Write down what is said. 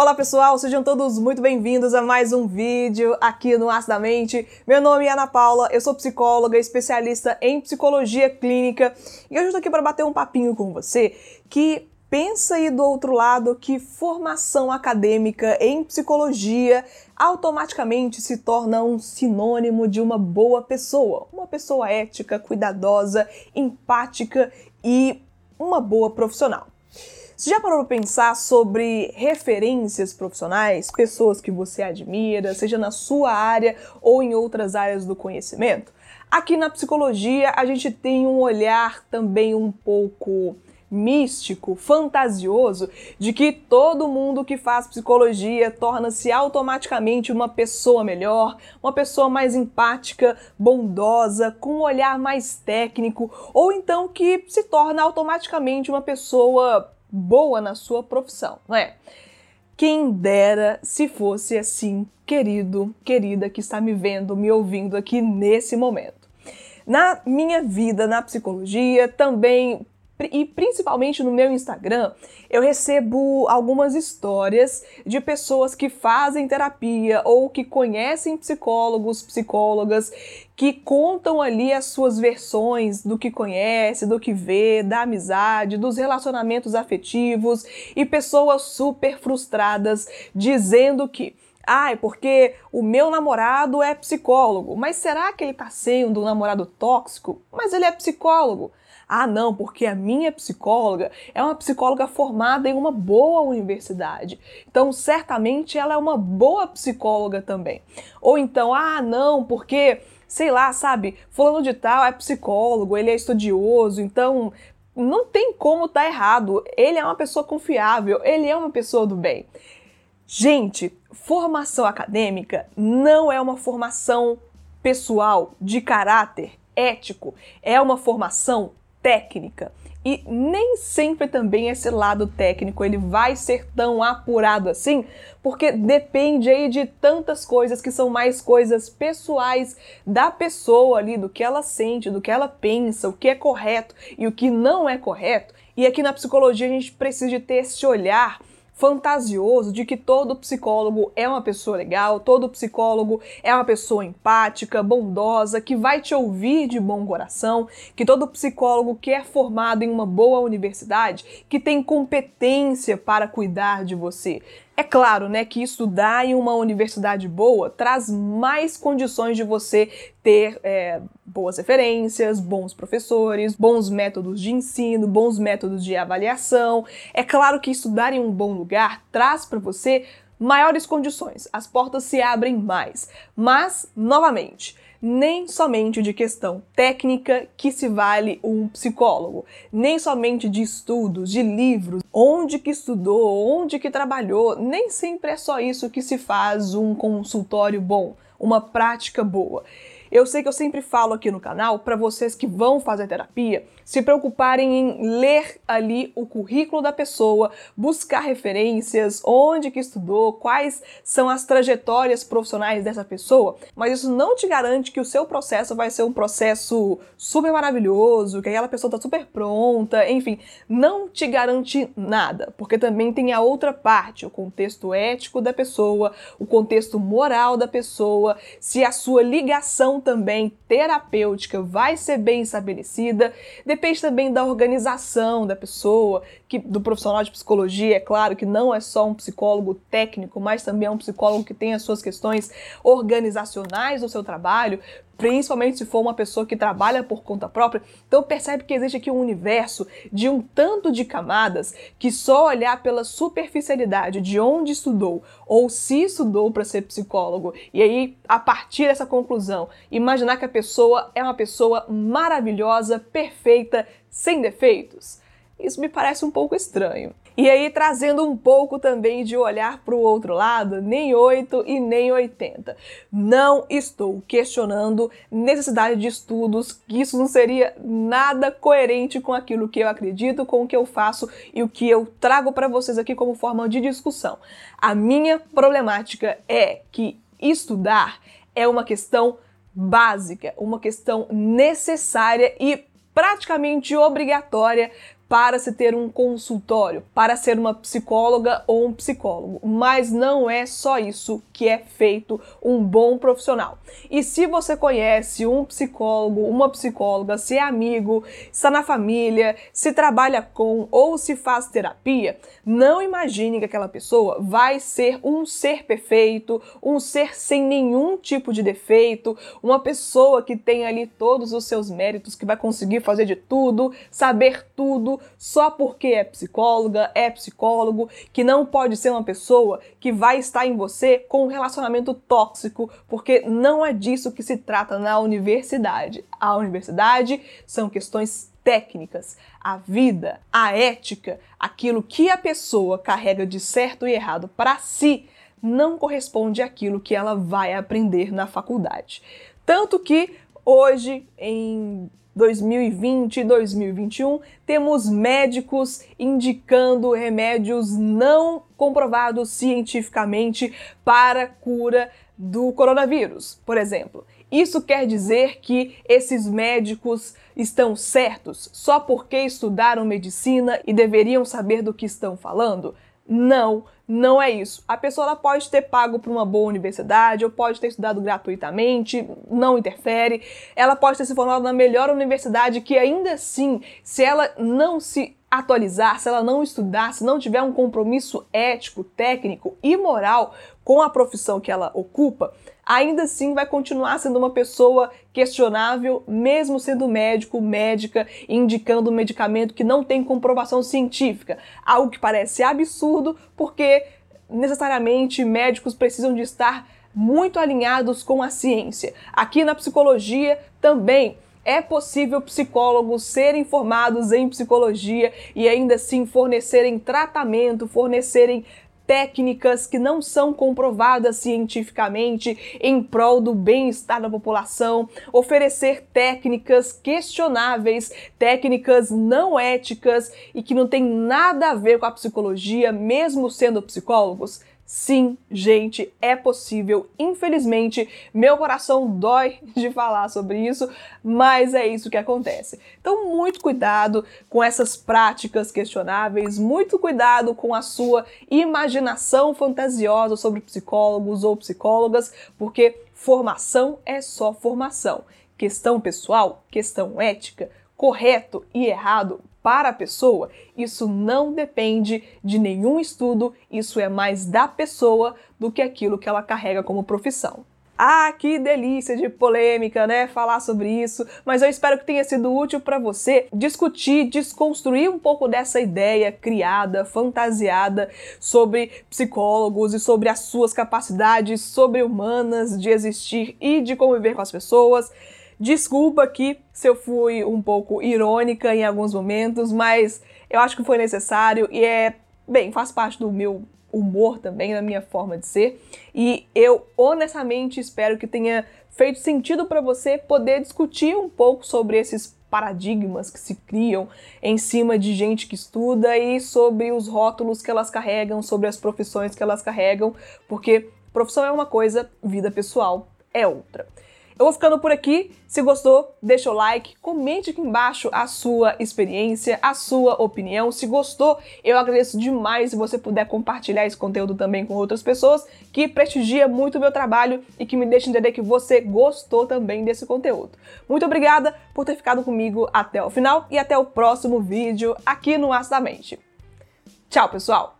Olá pessoal, sejam todos muito bem-vindos a mais um vídeo aqui no Acidamente. Meu nome é Ana Paula, eu sou psicóloga, especialista em psicologia clínica e hoje eu estou aqui para bater um papinho com você que pensa aí do outro lado que formação acadêmica em psicologia automaticamente se torna um sinônimo de uma boa pessoa, uma pessoa ética, cuidadosa, empática e uma boa profissional. Você já parou para pensar sobre referências profissionais, pessoas que você admira, seja na sua área ou em outras áreas do conhecimento? Aqui na psicologia, a gente tem um olhar também um pouco místico, fantasioso, de que todo mundo que faz psicologia torna-se automaticamente uma pessoa melhor, uma pessoa mais empática, bondosa, com um olhar mais técnico, ou então que se torna automaticamente uma pessoa boa na sua profissão, não é? Quem dera se fosse assim, querido, querida que está me vendo, me ouvindo aqui nesse momento. Na minha vida na psicologia, também e principalmente no meu Instagram, eu recebo algumas histórias de pessoas que fazem terapia ou que conhecem psicólogos, psicólogas, que contam ali as suas versões do que conhece, do que vê, da amizade, dos relacionamentos afetivos e pessoas super frustradas dizendo que ah, é porque o meu namorado é psicólogo. Mas será que ele está sendo um namorado tóxico? Mas ele é psicólogo. Ah, não, porque a minha psicóloga é uma psicóloga formada em uma boa universidade. Então, certamente ela é uma boa psicóloga também. Ou então, ah, não, porque sei lá, sabe, fulano de tal é psicólogo, ele é estudioso, então não tem como estar tá errado. Ele é uma pessoa confiável, ele é uma pessoa do bem. Gente, formação acadêmica não é uma formação pessoal, de caráter, ético, é uma formação técnica. E nem sempre também esse lado técnico ele vai ser tão apurado assim, porque depende aí de tantas coisas que são mais coisas pessoais da pessoa ali, do que ela sente, do que ela pensa, o que é correto e o que não é correto. E aqui na psicologia a gente precisa de ter esse olhar fantasioso de que todo psicólogo é uma pessoa legal, todo psicólogo é uma pessoa empática, bondosa, que vai te ouvir de bom coração, que todo psicólogo que é formado em uma boa universidade, que tem competência para cuidar de você. É claro, né, que estudar em uma universidade boa traz mais condições de você ter é, boas referências, bons professores, bons métodos de ensino, bons métodos de avaliação. É claro que estudar em um bom lugar traz para você maiores condições, as portas se abrem mais. Mas, novamente, nem somente de questão técnica que se vale um psicólogo, nem somente de estudos, de livros, onde que estudou, onde que trabalhou, nem sempre é só isso que se faz um consultório bom, uma prática boa. Eu sei que eu sempre falo aqui no canal para vocês que vão fazer terapia se preocuparem em ler ali o currículo da pessoa, buscar referências, onde que estudou, quais são as trajetórias profissionais dessa pessoa, mas isso não te garante que o seu processo vai ser um processo super maravilhoso, que aquela pessoa está super pronta, enfim, não te garante nada, porque também tem a outra parte, o contexto ético da pessoa, o contexto moral da pessoa, se a sua ligação também terapêutica vai ser bem estabelecida, depende também da organização da pessoa, que, do profissional de psicologia, é claro que não é só um psicólogo técnico, mas também é um psicólogo que tem as suas questões organizacionais do seu trabalho, principalmente se for uma pessoa que trabalha por conta própria. Então percebe que existe aqui um universo de um tanto de camadas que só olhar pela superficialidade de onde estudou ou se estudou para ser psicólogo e aí a partir dessa conclusão imaginar que a pessoa é uma pessoa maravilhosa, perfeita, sem defeitos. Isso me parece um pouco estranho. E aí, trazendo um pouco também de olhar para o outro lado, nem 8 e nem 80. Não estou questionando necessidade de estudos, que isso não seria nada coerente com aquilo que eu acredito, com o que eu faço e o que eu trago para vocês aqui como forma de discussão. A minha problemática é que estudar é uma questão básica, uma questão necessária e praticamente obrigatória para se ter um consultório, para ser uma psicóloga ou um psicólogo. Mas não é só isso que é feito um bom profissional. E se você conhece um psicólogo, uma psicóloga, se é amigo, está na família, se trabalha com ou se faz terapia, não imagine que aquela pessoa vai ser um ser perfeito, um ser sem nenhum tipo de defeito, uma pessoa que tem ali todos os seus méritos, que vai conseguir fazer de tudo, saber tudo, só porque é psicóloga, é psicólogo, que não pode ser uma pessoa que vai estar em você com um relacionamento tóxico, porque não é disso que se trata na universidade. A universidade são questões técnicas, a vida, a ética, aquilo que a pessoa carrega de certo e errado para si não corresponde àquilo que ela vai aprender na faculdade. Tanto que hoje, em 2020 e 2021, temos médicos indicando remédios não comprovados cientificamente para cura do coronavírus, por exemplo. Isso quer dizer que esses médicos estão certos só porque estudaram medicina e deveriam saber do que estão falando? Não, não é isso. A pessoa pode ter pago para uma boa universidade, ou pode ter estudado gratuitamente, não interfere. Ela pode ter se formado na melhor universidade, que ainda assim, se ela não se atualizar, se ela não estudar, se não tiver um compromisso ético, técnico e moral com a profissão que ela ocupa, ainda assim vai continuar sendo uma pessoa questionável, mesmo sendo médico, médica, indicando um medicamento que não tem comprovação científica. Algo que parece absurdo, porque necessariamente médicos precisam de estar muito alinhados com a ciência. Aqui na psicologia também é possível psicólogos serem formados em psicologia e ainda assim fornecerem tratamento, fornecerem técnicas que não são comprovadas cientificamente em prol do bem-estar da população, oferecer técnicas questionáveis, técnicas não éticas e que não tem nada a ver com a psicologia, mesmo sendo psicólogos. Sim, gente, é possível. Infelizmente, meu coração dói de falar sobre isso, mas é isso que acontece. Então, muito cuidado com essas práticas questionáveis, muito cuidado com a sua imaginação fantasiosa sobre psicólogos ou psicólogas, porque formação é só formação. Questão pessoal, questão ética, correto e errado para a pessoa, isso não depende de nenhum estudo, isso é mais da pessoa do que aquilo que ela carrega como profissão. Ah, que delícia de polêmica, né? Falar sobre isso, mas eu espero que tenha sido útil para você discutir, desconstruir um pouco dessa ideia criada, fantasiada sobre psicólogos e sobre as suas capacidades sobre-humanas de existir e de conviver com as pessoas. Desculpa aqui se eu fui um pouco irônica em alguns momentos, mas eu acho que foi necessário e é, bem, faz parte do meu humor também, da minha forma de ser. E eu honestamente espero que tenha feito sentido para você poder discutir um pouco sobre esses paradigmas que se criam em cima de gente que estuda e sobre os rótulos que elas carregam, sobre as profissões que elas carregam, porque profissão é uma coisa, vida pessoal é outra. Eu vou ficando por aqui. Se gostou, deixa o like, comente aqui embaixo a sua experiência, a sua opinião. Se gostou, eu agradeço demais se você puder compartilhar esse conteúdo também com outras pessoas, que prestigia muito o meu trabalho e que me deixa entender que você gostou também desse conteúdo. Muito obrigada por ter ficado comigo até o final e até o próximo vídeo aqui no Aço da Mente. Tchau, pessoal!